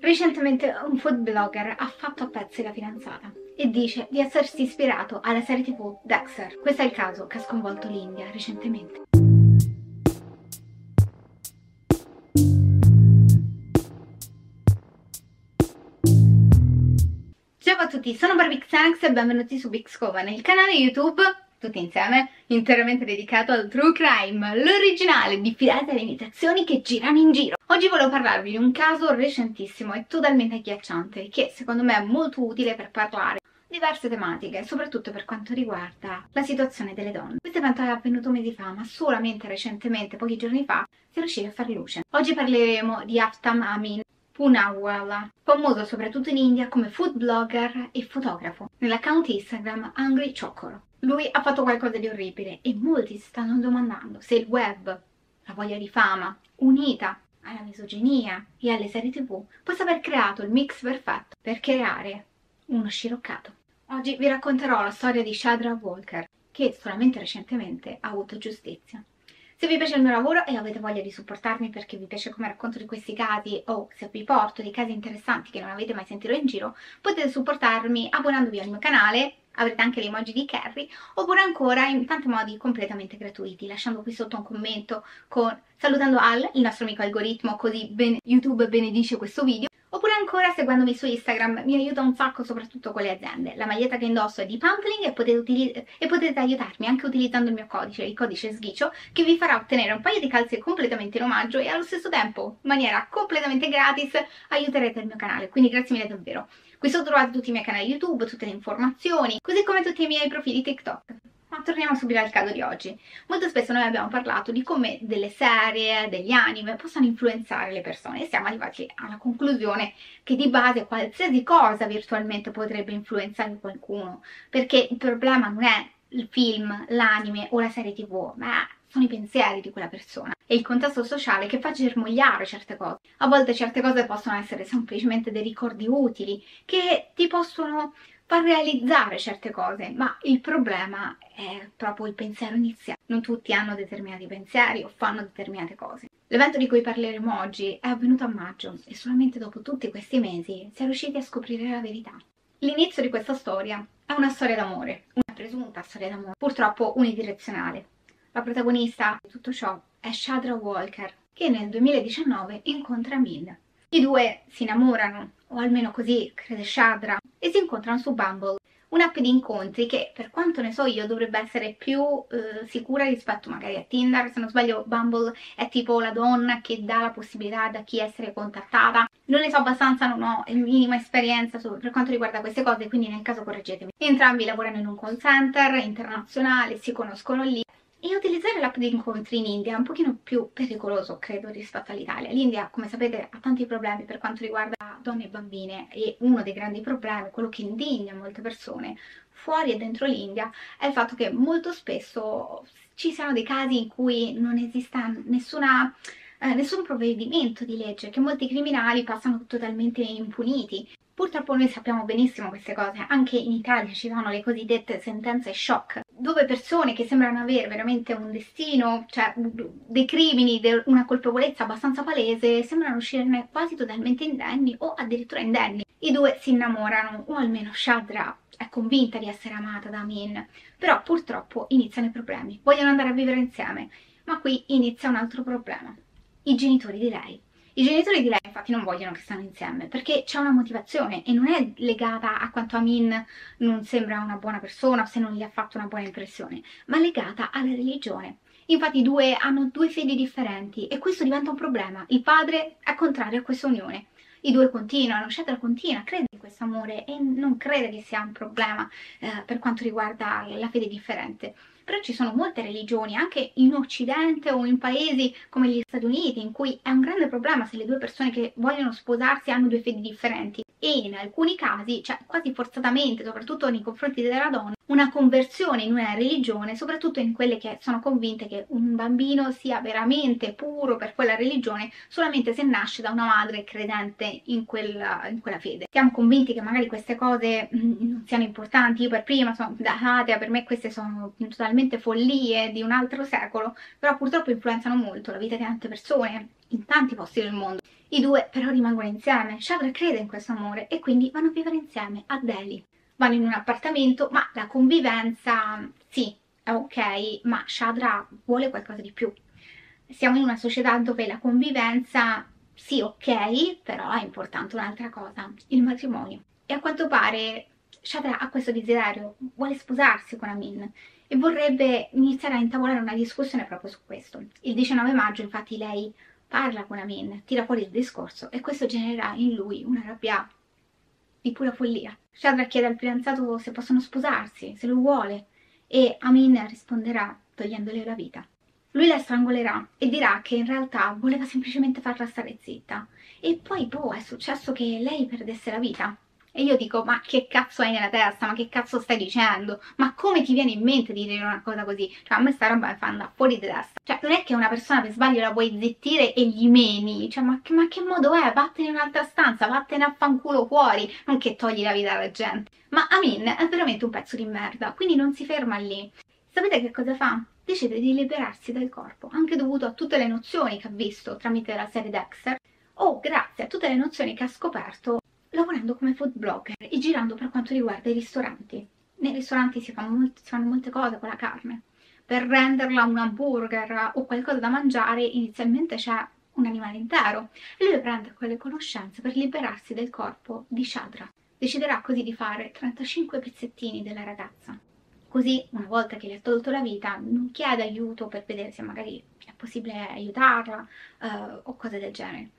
Recentemente un food blogger ha fatto a pezzi la fidanzata e dice di essersi ispirato alla serie tv Dexter. Questo è il caso che ha sconvolto l'India recentemente. Ciao a tutti, sono Barbie Xanax e benvenuti su Big Coven, il canale YouTube tutti insieme, interamente dedicato al true crime, l'originale, diffidate le imitazioni che girano in giro. Oggi volevo parlarvi di un caso recentissimo e totalmente agghiacciante, che secondo me è molto utile per parlare di diverse tematiche, soprattutto per quanto riguarda la situazione delle donne. Questo evento è avvenuto mesi fa, ma solamente recentemente, pochi giorni fa, si è riusciti a fare luce. Oggi parleremo di Aftam Amin, Poonawalla, famoso soprattutto in India come food blogger e fotografo, nell'account Instagram Angry Chocoro. Lui ha fatto qualcosa di orribile e molti si stanno domandando se il web, la voglia di fama, unita alla misoginia e alle serie tv, possa aver creato il mix perfetto per creare uno sciroccato. Oggi vi racconterò la storia di Shadra Walker, che solamente recentemente ha avuto giustizia. Se vi piace il mio lavoro e avete voglia di supportarmi perché vi piace come racconto di questi casi o se vi porto dei casi interessanti che non avete mai sentito in giro, potete supportarmi abbonandovi al mio canale avrete anche l'emoji di Carrie, oppure ancora in tanti modi completamente gratuiti, lasciando qui sotto un commento con salutando Al, il nostro amico algoritmo, così ben YouTube benedice questo video, Oppure ancora seguendomi su Instagram mi aiuta un sacco soprattutto con le aziende. La maglietta che indosso è di Pampling e potete, e potete aiutarmi anche utilizzando il mio codice, il codice sghicio, che vi farà ottenere un paio di calze completamente in omaggio e allo stesso tempo, in maniera completamente gratis, aiuterete il mio canale. Quindi grazie mille davvero. Qui sotto trovate tutti i miei canali YouTube, tutte le informazioni, così come tutti i miei profili TikTok. Ma torniamo subito al caso di oggi. Molto spesso noi abbiamo parlato di come delle serie, degli anime possano influenzare le persone e siamo arrivati alla conclusione che di base qualsiasi cosa virtualmente potrebbe influenzare qualcuno, perché il problema non è il film, l'anime o la serie tv, ma sono i pensieri di quella persona e il contesto sociale che fa germogliare certe cose. A volte certe cose possono essere semplicemente dei ricordi utili che ti possono far realizzare certe cose, ma il problema è proprio il pensiero iniziale. Non tutti hanno determinati pensieri o fanno determinate cose. L'evento di cui parleremo oggi è avvenuto a maggio e solamente dopo tutti questi mesi si è riusciti a scoprire la verità. L'inizio di questa storia è una storia d'amore, una presunta storia d'amore, purtroppo unidirezionale. La protagonista di tutto ciò è Shadra Walker, che nel 2019 incontra Min. I due si innamorano, o almeno così crede Shadra, e si incontrano su Bumble, un'app di incontri che per quanto ne so io dovrebbe essere più eh, sicura rispetto magari a Tinder, se non sbaglio Bumble è tipo la donna che dà la possibilità da chi essere contattata, non ne so abbastanza, non ho minima esperienza su, per quanto riguarda queste cose, quindi nel caso correggetemi. Entrambi lavorano in un call center internazionale, si conoscono lì e utilizzare l'app di incontri in India è un pochino più pericoloso, credo, rispetto all'Italia. L'India, come sapete, ha tanti problemi per quanto riguarda donne e bambine e uno dei grandi problemi, quello che indigna molte persone fuori e dentro l'India, è il fatto che molto spesso ci siano dei casi in cui non esista nessuna eh, nessun provvedimento di legge, che molti criminali passano totalmente impuniti. Purtroppo noi sappiamo benissimo queste cose, anche in Italia ci sono le cosiddette sentenze shock, dove persone che sembrano avere veramente un destino, cioè dei crimini, una colpevolezza abbastanza palese, sembrano uscirne quasi totalmente indenni o addirittura indenni. I due si innamorano, o almeno Shadra è convinta di essere amata da Amin, però purtroppo iniziano i problemi, vogliono andare a vivere insieme, ma qui inizia un altro problema, i genitori di lei. I genitori di lei infatti non vogliono che stanno insieme perché c'è una motivazione e non è legata a quanto Amin non sembra una buona persona o se non gli ha fatto una buona impressione, ma legata alla religione. Infatti i due hanno due fedi differenti e questo diventa un problema. Il padre è contrario a questa unione. I due continuano, Shadra continua, crede in questo amore e non crede che sia un problema eh, per quanto riguarda la fede differente però ci sono molte religioni, anche in Occidente o in paesi come gli Stati Uniti, in cui è un grande problema se le due persone che vogliono sposarsi hanno due fedi differenti. E in alcuni casi, cioè quasi forzatamente, soprattutto nei confronti della donna, una conversione in una religione, soprattutto in quelle che sono convinte che un bambino sia veramente puro per quella religione solamente se nasce da una madre credente in quella, in quella fede. Siamo convinti che magari queste cose mm, non siano importanti, io per prima sono da atea, per me queste sono totalmente follie di un altro secolo, però purtroppo influenzano molto la vita di tante persone in tanti posti del mondo. I due però rimangono insieme, Shadra crede in questo amore e quindi vanno a vivere insieme a Delhi vanno in un appartamento, ma la convivenza sì, è ok, ma Shadra vuole qualcosa di più. Siamo in una società dove la convivenza sì, ok, però è importante un'altra cosa, il matrimonio. E a quanto pare Shadra ha questo desiderio, vuole sposarsi con Amin e vorrebbe iniziare a intavolare una discussione proprio su questo. Il 19 maggio infatti lei parla con Amin, tira fuori il discorso e questo genererà in lui una rabbia di pura follia. Shadra chiede al fidanzato se possono sposarsi, se lo vuole, e Amin risponderà togliendole la vita. Lui la strangolerà e dirà che in realtà voleva semplicemente farla stare zitta. E poi, boh, è successo che lei perdesse la vita. E io dico, ma che cazzo hai nella testa? Ma che cazzo stai dicendo? Ma come ti viene in mente di dire una cosa così? Cioè, a me sta roba mi fa andare fuori di testa. Cioè, non è che una persona per sbaglio la vuoi zittire e gli meni. Cioè, ma, ma che modo è? Vattene in un'altra stanza, vattene a fanculo fuori, non che togli la vita alla gente. Ma Amin è veramente un pezzo di merda, quindi non si ferma lì. Sapete che cosa fa? Decide di liberarsi dal corpo, anche dovuto a tutte le nozioni che ha visto tramite la serie Dexter, o grazie a tutte le nozioni che ha scoperto lavorando come food blogger e girando per quanto riguarda i ristoranti. Nei ristoranti si fanno, molti, si fanno molte cose con la carne. Per renderla un hamburger o qualcosa da mangiare inizialmente c'è un animale intero e lui prende quelle conoscenze per liberarsi del corpo di Shadra. Deciderà così di fare 35 pezzettini della ragazza. Così, una volta che gli ha tolto la vita, non chiede aiuto per vedere se magari è possibile aiutarla uh, o cose del genere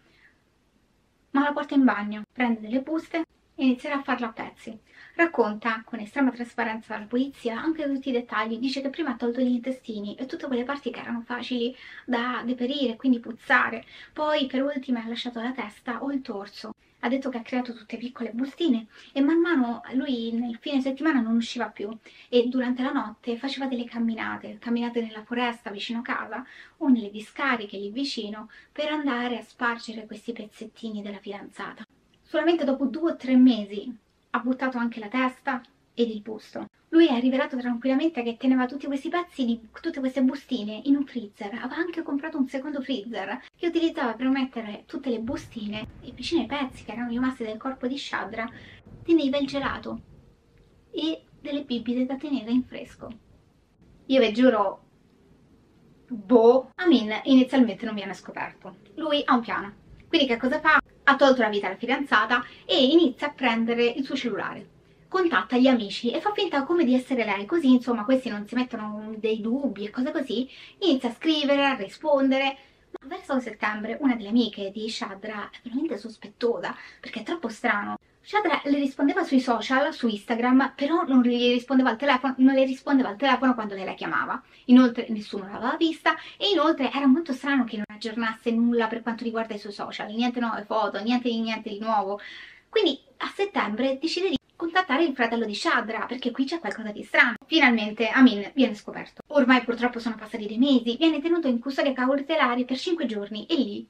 ma la porta in bagno, prende delle buste e inizierà a farla a pezzi. Racconta con estrema trasparenza alla polizia anche tutti i dettagli, dice che prima ha tolto gli intestini e tutte quelle parti che erano facili da deperire, quindi puzzare, poi per ultime ha lasciato la testa o il torso ha detto che ha creato tutte piccole bustine e man mano lui nel fine settimana non usciva più e durante la notte faceva delle camminate, camminate nella foresta vicino casa o nelle discariche lì vicino per andare a spargere questi pezzettini della fidanzata. Solamente dopo due o tre mesi ha buttato anche la testa ed il busto. Lui ha rivelato tranquillamente che teneva tutti questi pezzi tutte queste bustine in un freezer. Aveva anche comprato un secondo freezer che utilizzava per mettere tutte le bustine e vicino ai pezzi che erano rimasti del corpo di Shadra teneva il gelato e delle bibite da tenere in fresco. Io vi giuro, boh, Amin inizialmente non viene scoperto. Lui ha un piano. Quindi che cosa fa? Ha tolto la vita alla fidanzata e inizia a prendere il suo cellulare contatta gli amici e fa finta come di essere lei, così insomma questi non si mettono dei dubbi e cose così, inizia a scrivere, a rispondere, ma verso settembre una delle amiche di Shadra è veramente sospettosa perché è troppo strano. Shadra le rispondeva sui social, su Instagram, però non, gli rispondeva al telefono, le rispondeva al telefono quando lei la chiamava. Inoltre nessuno l'aveva vista e inoltre era molto strano che non aggiornasse nulla per quanto riguarda i suoi social, niente nuove foto, niente, niente di nuovo. Quindi a settembre decide di contattare il fratello di Shadra, perché qui c'è qualcosa di strano. Finalmente Amin viene scoperto. Ormai purtroppo sono passati dei mesi, viene tenuto in custodia cautelare per 5 giorni e lì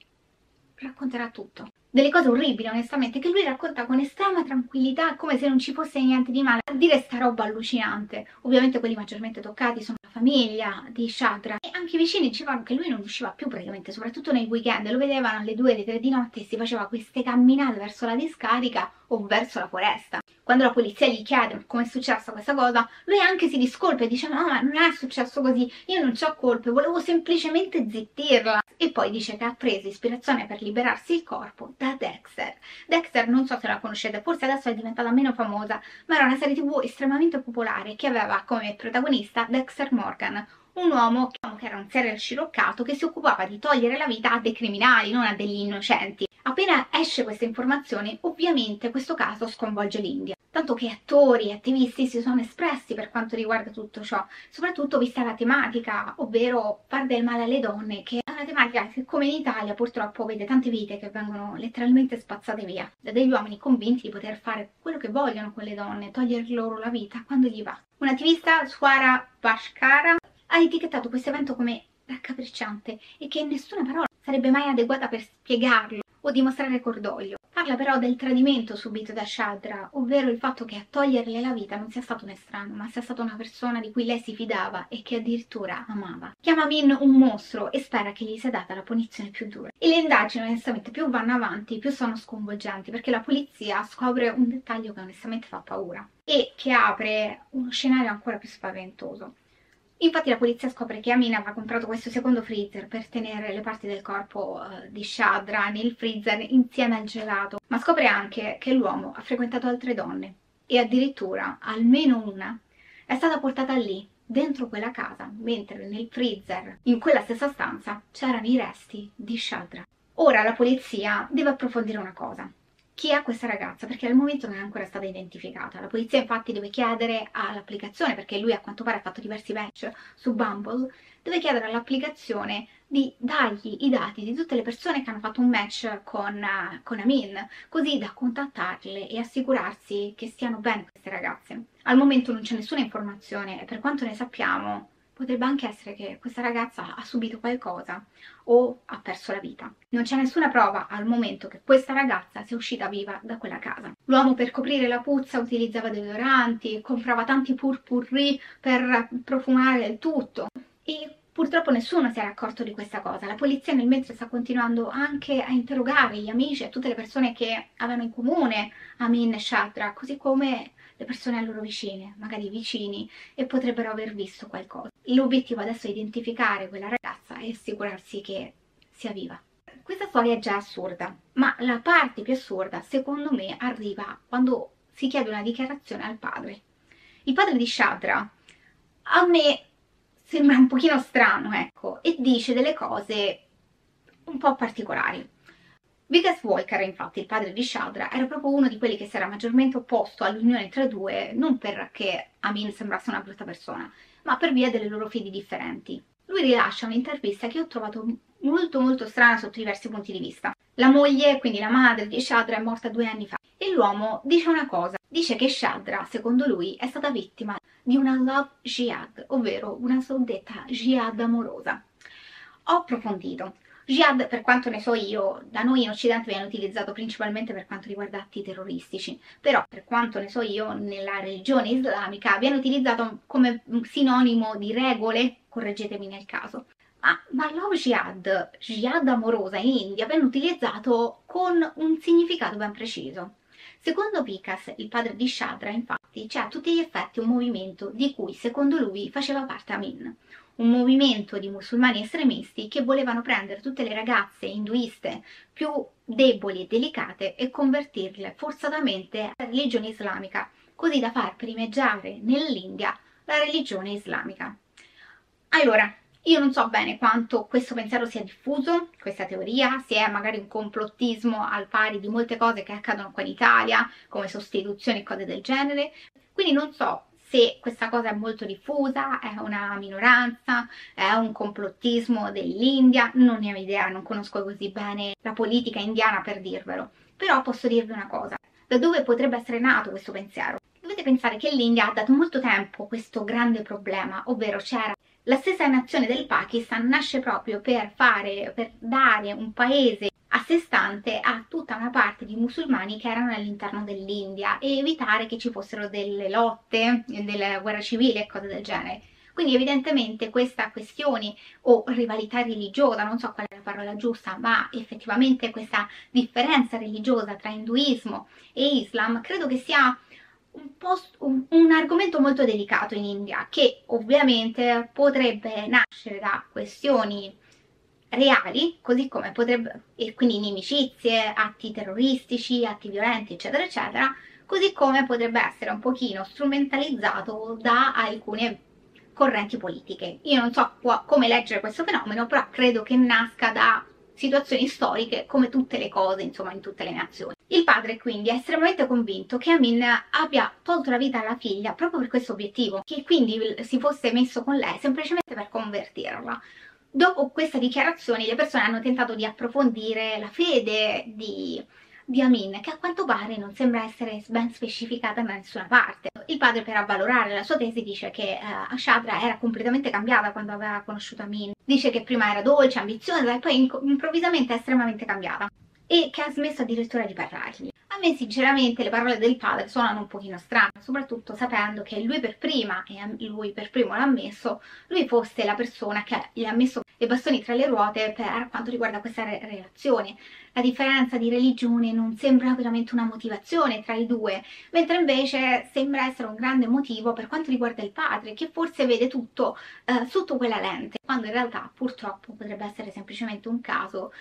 racconterà tutto. Delle cose orribili, onestamente, che lui racconta con estrema tranquillità, come se non ci fosse niente di male. A dire sta roba allucinante. Ovviamente quelli maggiormente toccati sono la famiglia di Shadra e anche i vicini dicevano che lui non usciva più praticamente, soprattutto nei weekend. Lo vedevano alle 2, alle 3 di notte e si faceva queste camminate verso la discarica o verso la foresta quando la polizia gli chiede come è successa questa cosa, lui anche si discolpa e dice no ma non è successo così, io non ho colpe, volevo semplicemente zittirla. E poi dice che ha preso ispirazione per liberarsi il corpo da Dexter. Dexter non so se la conoscete, forse adesso è diventata meno famosa, ma era una serie tv estremamente popolare che aveva come protagonista Dexter Morgan, un uomo che era un serial sciroccato che si occupava di togliere la vita a dei criminali, non a degli innocenti Appena esce questa informazione, ovviamente questo caso sconvolge l'India tanto che attori e attivisti si sono espressi per quanto riguarda tutto ciò, soprattutto vista la tematica, ovvero far del male alle donne, che è una tematica che come in Italia purtroppo vede tante vite che vengono letteralmente spazzate via da degli uomini convinti di poter fare quello che vogliono con le donne, togliere loro la vita quando gli va. Un'attivista, Suara Bashkara, ha etichettato questo evento come raccapricciante e che nessuna parola sarebbe mai adeguata per spiegarlo o dimostrare cordoglio. Parla però del tradimento subito da Shadra, ovvero il fatto che a toglierle la vita non sia stato un estraneo, ma sia stata una persona di cui lei si fidava e che addirittura amava. Chiama Min un mostro e spera che gli sia data la punizione più dura. E le indagini onestamente più vanno avanti, più sono sconvolgenti, perché la polizia scopre un dettaglio che onestamente fa paura e che apre uno scenario ancora più spaventoso. Infatti la polizia scopre che Amin aveva comprato questo secondo freezer per tenere le parti del corpo uh, di Shadra nel freezer insieme al gelato, ma scopre anche che l'uomo ha frequentato altre donne. E addirittura almeno una è stata portata lì, dentro quella casa, mentre nel freezer, in quella stessa stanza, c'erano i resti di Shadra. Ora la polizia deve approfondire una cosa chi è questa ragazza perché al momento non è ancora stata identificata. La polizia infatti deve chiedere all'applicazione, perché lui a quanto pare ha fatto diversi match su Bumble, deve chiedere all'applicazione di dargli i dati di tutte le persone che hanno fatto un match con, uh, con Amin, così da contattarle e assicurarsi che stiano bene queste ragazze. Al momento non c'è nessuna informazione e per quanto ne sappiamo potrebbe anche essere che questa ragazza ha subito qualcosa o ha perso la vita. Non c'è nessuna prova al momento che questa ragazza sia uscita viva da quella casa. L'uomo per coprire la puzza utilizzava deodoranti, comprava tanti purpurri per profumare il tutto e Purtroppo nessuno si era accorto di questa cosa. La polizia nel mentre sta continuando anche a interrogare gli amici e tutte le persone che avevano in comune Amin e Shadra, così come le persone a loro vicine, magari vicini, e potrebbero aver visto qualcosa. L'obiettivo adesso è identificare quella ragazza e assicurarsi che sia viva. Questa storia è già assurda, ma la parte più assurda, secondo me, arriva quando si chiede una dichiarazione al padre. Il padre di Shadra a me sembra un pochino strano, ecco, e dice delle cose un po' particolari. Vigas Volker, infatti, il padre di Shadra, era proprio uno di quelli che si era maggiormente opposto all'unione tra i due, non perché Amin sembrasse una brutta persona, ma per via delle loro fedi differenti. Lui rilascia un'intervista che ho trovato molto molto strana sotto diversi punti di vista. La moglie, quindi la madre di Shadra, è morta due anni fa e l'uomo dice una cosa, dice che Shadra, secondo lui, è stata vittima di una love jihad, ovvero una suddetta jihad amorosa. Ho approfondito. Jihad, per quanto ne so io, da noi in Occidente viene utilizzato principalmente per quanto riguarda atti terroristici, però per quanto ne so io, nella religione islamica viene utilizzato come sinonimo di regole, correggetemi nel caso. Ma, ma love jihad, jihad amorosa in India, viene utilizzato con un significato ben preciso. Secondo Vikas, il padre di Shadra, infatti, c'è a tutti gli effetti un movimento di cui, secondo lui, faceva parte Amin un movimento di musulmani estremisti che volevano prendere tutte le ragazze induiste più deboli e delicate e convertirle forzatamente alla religione islamica, così da far primeggiare nell'India la religione islamica. Allora, io non so bene quanto questo pensiero sia diffuso, questa teoria, se è magari un complottismo al pari di molte cose che accadono qua in Italia, come sostituzioni e cose del genere, quindi non so se questa cosa è molto diffusa, è una minoranza, è un complottismo dell'India, non ne ho idea, non conosco così bene la politica indiana per dirvelo, però posso dirvi una cosa, da dove potrebbe essere nato questo pensiero? Dovete pensare che l'India ha dato molto tempo questo grande problema, ovvero c'era la stessa nazione del Pakistan nasce proprio per fare, per dare un paese a sé stante a tutta una parte di musulmani che erano all'interno dell'India e evitare che ci fossero delle lotte, delle guerre civili e cose del genere. Quindi evidentemente questa questione o rivalità religiosa, non so qual è la parola giusta, ma effettivamente questa differenza religiosa tra induismo e Islam credo che sia un, post, un, un, argomento molto delicato in India che ovviamente potrebbe nascere da questioni reali, così come potrebbe, e quindi inimicizie, atti terroristici, atti violenti, eccetera, eccetera, così come potrebbe essere un pochino strumentalizzato da alcune correnti politiche. Io non so come leggere questo fenomeno, però credo che nasca da situazioni storiche come tutte le cose, insomma, in tutte le nazioni. Il padre quindi è estremamente convinto che Amin abbia tolto la vita alla figlia proprio per questo obiettivo, che quindi si fosse messo con lei semplicemente per convertirla. Dopo questa dichiarazione le persone hanno tentato di approfondire la fede di, di Amin, che a quanto pare non sembra essere ben specificata da nessuna parte. Il padre, per avvalorare la sua tesi, dice che uh, Ashadra era completamente cambiata quando aveva conosciuto Amin. Dice che prima era dolce, ambiziosa e poi improvvisamente estremamente cambiata e che ha smesso addirittura di parlargli. Me sinceramente le parole del padre suonano un pochino strane, soprattutto sapendo che lui per prima, e lui per primo l'ha ammesso, lui fosse la persona che gli ha messo i bastoni tra le ruote per quanto riguarda questa re relazione. La differenza di religione non sembra veramente una motivazione tra i due, mentre invece sembra essere un grande motivo per quanto riguarda il padre, che forse vede tutto eh, sotto quella lente, quando in realtà purtroppo potrebbe essere semplicemente un caso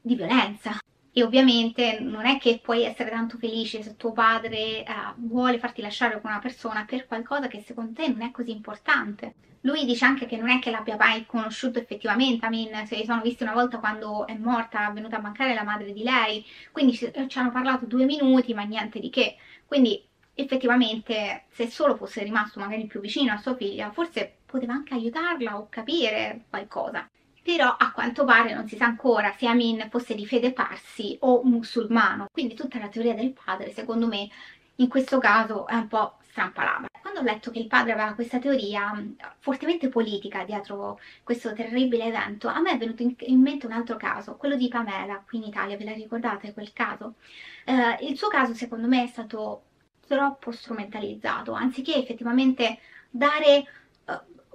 di violenza. E ovviamente non è che puoi essere tanto felice se tuo padre uh, vuole farti lasciare con una persona per qualcosa che secondo te non è così importante. Lui dice anche che non è che l'abbia mai conosciuto effettivamente, I mean, se li sono visti una volta quando è morta, è venuta a mancare la madre di lei, quindi ci hanno parlato due minuti, ma niente di che. Quindi effettivamente se solo fosse rimasto magari più vicino a sua figlia, forse poteva anche aiutarla o capire qualcosa però a quanto pare non si sa ancora se Amin fosse di fede parsi o musulmano, quindi tutta la teoria del padre secondo me in questo caso è un po' strampalata. Quando ho letto che il padre aveva questa teoria mm, fortemente politica dietro questo terribile evento, a me è venuto in, mente un altro caso, quello di Pamela qui in Italia, ve la ricordate quel caso? Eh, il suo caso secondo me è stato troppo strumentalizzato, anziché effettivamente dare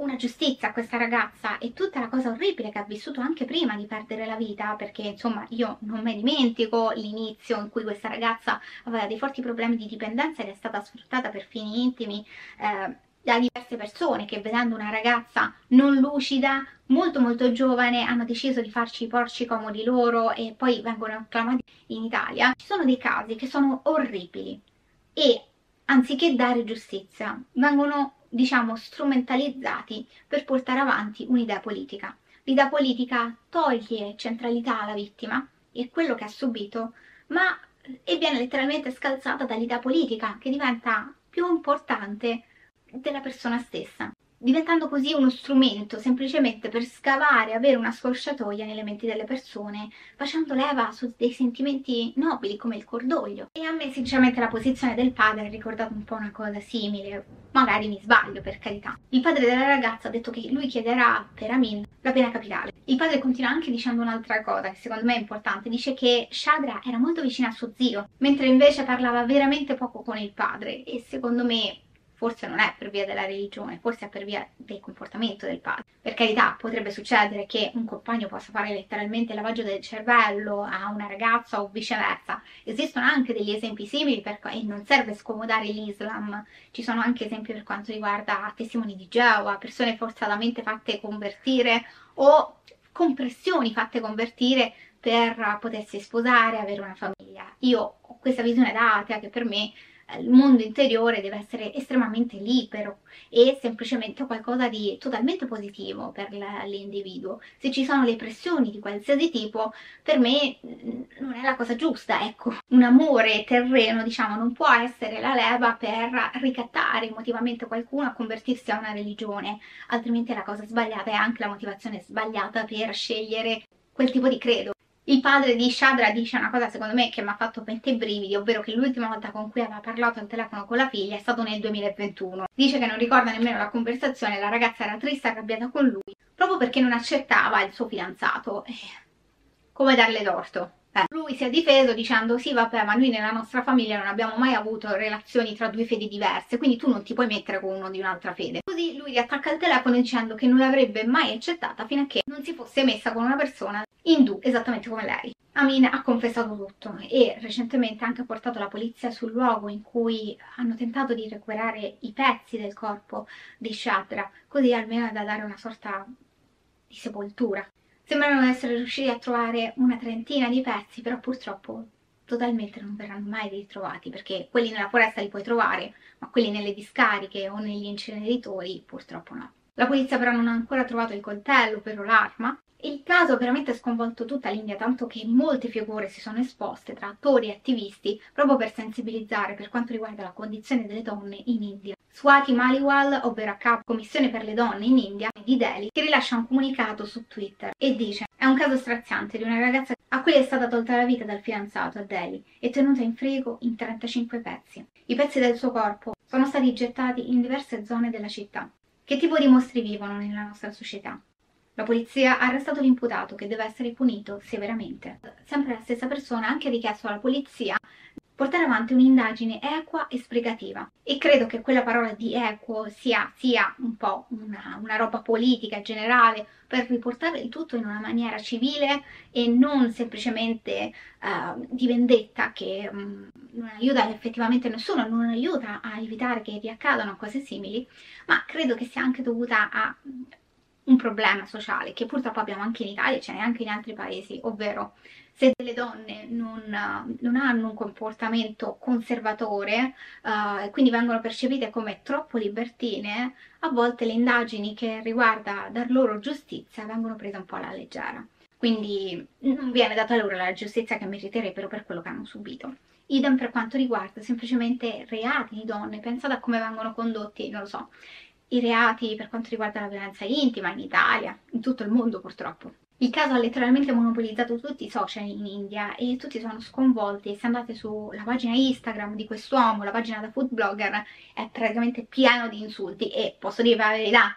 una giustizia a questa ragazza e tutta la cosa orribile che ha vissuto anche prima di perdere la vita, perché insomma io non mi dimentico l'inizio in cui questa ragazza aveva dei forti problemi di dipendenza ed è stata sfruttata per fini intimi eh, da diverse persone che vedendo una ragazza non lucida, molto molto giovane, hanno deciso di farci i porci comodi loro e poi vengono acclamati in Italia. Ci sono dei casi che sono orribili e anziché dare giustizia vengono diciamo, strumentalizzati per portare avanti un'idea politica. L'idea politica toglie centralità alla vittima e quello che ha subito, ma e viene letteralmente scalzata dall'idea politica che diventa più importante della persona stessa diventando così uno strumento semplicemente per scavare, avere una scorciatoia nelle menti delle persone, facendo leva su dei sentimenti nobili come il cordoglio. E a me sinceramente la posizione del padre ha ricordato un po' una cosa simile, magari mi sbaglio per carità. Il padre della ragazza ha detto che lui chiederà per Amin la pena capitale. Il padre continua anche dicendo un'altra cosa che secondo me è importante, dice che Shadra era molto vicina a suo zio, mentre invece parlava veramente poco con il padre e secondo me forse non è per via della religione, forse è per via del comportamento del padre. Per carità, potrebbe succedere che un compagno possa fare letteralmente lavaggio del cervello a una ragazza o viceversa. Esistono anche degli esempi simili per, e non serve scomodare l'Islam. Ci sono anche esempi per quanto riguarda testimoni di Geova, persone forzatamente fatte convertire o compressioni fatte convertire per potersi sposare, avere una famiglia. Io ho questa visione da atea che per me il mondo interiore deve essere estremamente libero e semplicemente qualcosa di totalmente positivo per l'individuo. Se ci sono le pressioni di qualsiasi tipo, per me mm, non è la cosa giusta, ecco. Un amore terreno, diciamo, non può essere la leva per ricattare emotivamente qualcuno a convertirsi a una religione, altrimenti è la cosa sbagliata e anche la motivazione sbagliata per scegliere quel tipo di credo. Il padre di Shadra dice una cosa secondo me che mi ha fatto pente brividi, ovvero che l'ultima volta con cui aveva parlato al telefono con la figlia è stato nel 2021. Dice che non ricorda nemmeno la conversazione, la ragazza era triste arrabbiata con lui, proprio perché non accettava il suo fidanzato. Eh, come darle torto? Eh, lui si è difeso dicendo sì vabbè ma noi nella nostra famiglia non abbiamo mai avuto relazioni tra due fedi diverse quindi tu non ti puoi mettere con uno di un'altra fede. Così lui riattacca il telefono dicendo che non l'avrebbe mai accettata fino a che non si fosse messa con una persona indù esattamente come lei. Amin ha confessato tutto e recentemente ha anche portato la polizia sul luogo in cui hanno tentato di recuperare i pezzi del corpo di Shadra così almeno da dare una sorta di sepoltura Sembrano essere riusciti a trovare una trentina di pezzi, però purtroppo totalmente non verranno mai ritrovati, perché quelli nella foresta li puoi trovare, ma quelli nelle discariche o negli inceneritori purtroppo no. La polizia però non ha ancora trovato il coltello, ovvero l'arma, il caso ha veramente sconvolto tutta l'India, tanto che molte figure si sono esposte tra attori e attivisti proprio per sensibilizzare per quanto riguarda la condizione delle donne in India. Swati Maliwal, ovvero a capo Commissione per le donne in India di Delhi, che rilascia un comunicato su Twitter e dice è un caso straziante di una ragazza a cui è stata tolta la vita dal fidanzato a Delhi e tenuta in frigo in 35 pezzi. I pezzi del suo corpo sono stati gettati in diverse zone della città. Che tipo di mostri vivono nella nostra società? La polizia ha arrestato l'imputato che deve essere punito severamente. Sempre la stessa persona ha anche richiesto alla polizia portare avanti un'indagine equa e sbrigativa. E credo che quella parola di equo sia, sia un po' una, una, roba politica generale per riportare il tutto in una maniera civile e non semplicemente uh, di vendetta che um, non aiuta effettivamente nessuno, non aiuta a evitare che riaccadano cose simili, ma credo che sia anche dovuta a un problema sociale che purtroppo abbiamo anche in Italia e ce n'è anche in altri paesi, ovvero se delle donne non, non hanno un comportamento conservatore uh, e quindi vengono percepite come troppo libertine, a volte le indagini che riguarda dar loro giustizia vengono prese un po' alla leggera. Quindi non viene data loro la giustizia che meriterebbero per quello che hanno subito. Idem per quanto riguarda semplicemente reati di donne, pensate a come vengono condotti, non lo so, i reati per quanto riguarda la violenza intima in Italia, in tutto il mondo purtroppo. Il caso ha letteralmente monopolizzato tutti i social in India e tutti sono sconvolti. Se andate sulla pagina Instagram di quest'uomo, la pagina da food blogger, è praticamente pieno di insulti e posso dire la verità,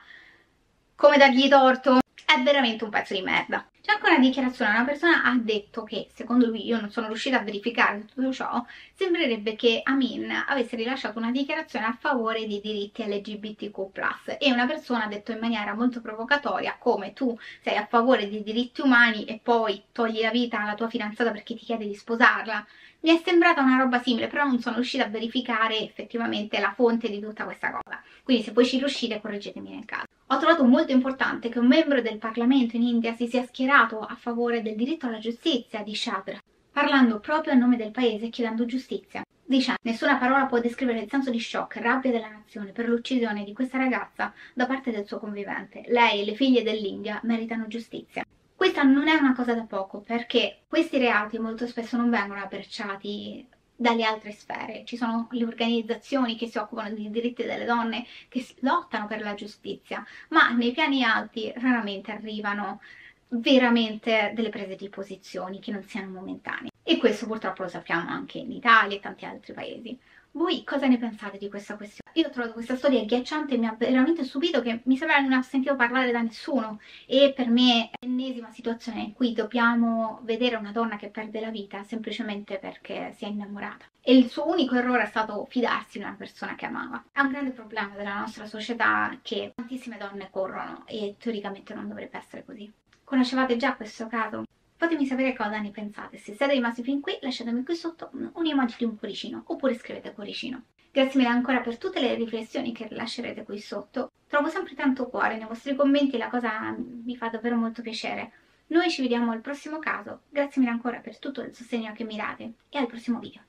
come dargli torto, è veramente un pezzo di merda. C'è anche una dichiarazione, una persona ha detto che, secondo lui, io non sono riuscita a verificare tutto ciò, sembrerebbe che Amin avesse rilasciato una dichiarazione a favore dei diritti LGBTQ+, e una persona ha detto in maniera molto provocatoria come tu sei a favore dei diritti umani e poi togli la vita alla tua fidanzata perché ti chiede di sposarla. Mi è sembrata una roba simile, però non sono riuscita a verificare effettivamente la fonte di tutta questa cosa. Quindi se poi ci riuscite correggetemi nel caso. Ho trovato molto importante che un membro del Parlamento in India si sia schierato a favore del diritto alla giustizia di Shadra, parlando proprio a nome del paese e chiedendo giustizia. Dice, nessuna parola può descrivere il senso di shock e rabbia della nazione per l'uccisione di questa ragazza da parte del suo convivente. Lei e le figlie dell'India meritano giustizia. Questa non è una cosa da poco, perché questi reati molto spesso non vengono abbracciati dalle altre sfere. Ci sono le organizzazioni che si occupano dei diritti delle donne, che lottano per la giustizia, ma nei piani alti raramente arrivano veramente delle prese di posizioni che non siano momentanee. E questo purtroppo lo sappiamo anche in Italia e tanti altri paesi. Voi cosa ne pensate di questa questione? Io ho trovato questa storia agghiacciante e mi ha veramente stupito che mi sembra non ha sentito parlare da nessuno e per me è l'ennesima situazione in cui dobbiamo vedere una donna che perde la vita semplicemente perché si è innamorata. E il suo unico errore è stato fidarsi di una persona che amava. È un grande problema della nostra società che tantissime donne corrono e teoricamente non dovrebbe essere così. Conoscevate già questo caso? Fatemi sapere cosa ne pensate. Se siete rimasti fin qui lasciatemi qui sotto un emoji di un cuoricino oppure scrivete cuoricino. Grazie mille ancora per tutte le riflessioni che lascerete qui sotto. Trovo sempre tanto cuore nei vostri commenti, la cosa mi fa davvero molto piacere. Noi ci vediamo al prossimo caso, grazie mille ancora per tutto il sostegno che mi date e al prossimo video.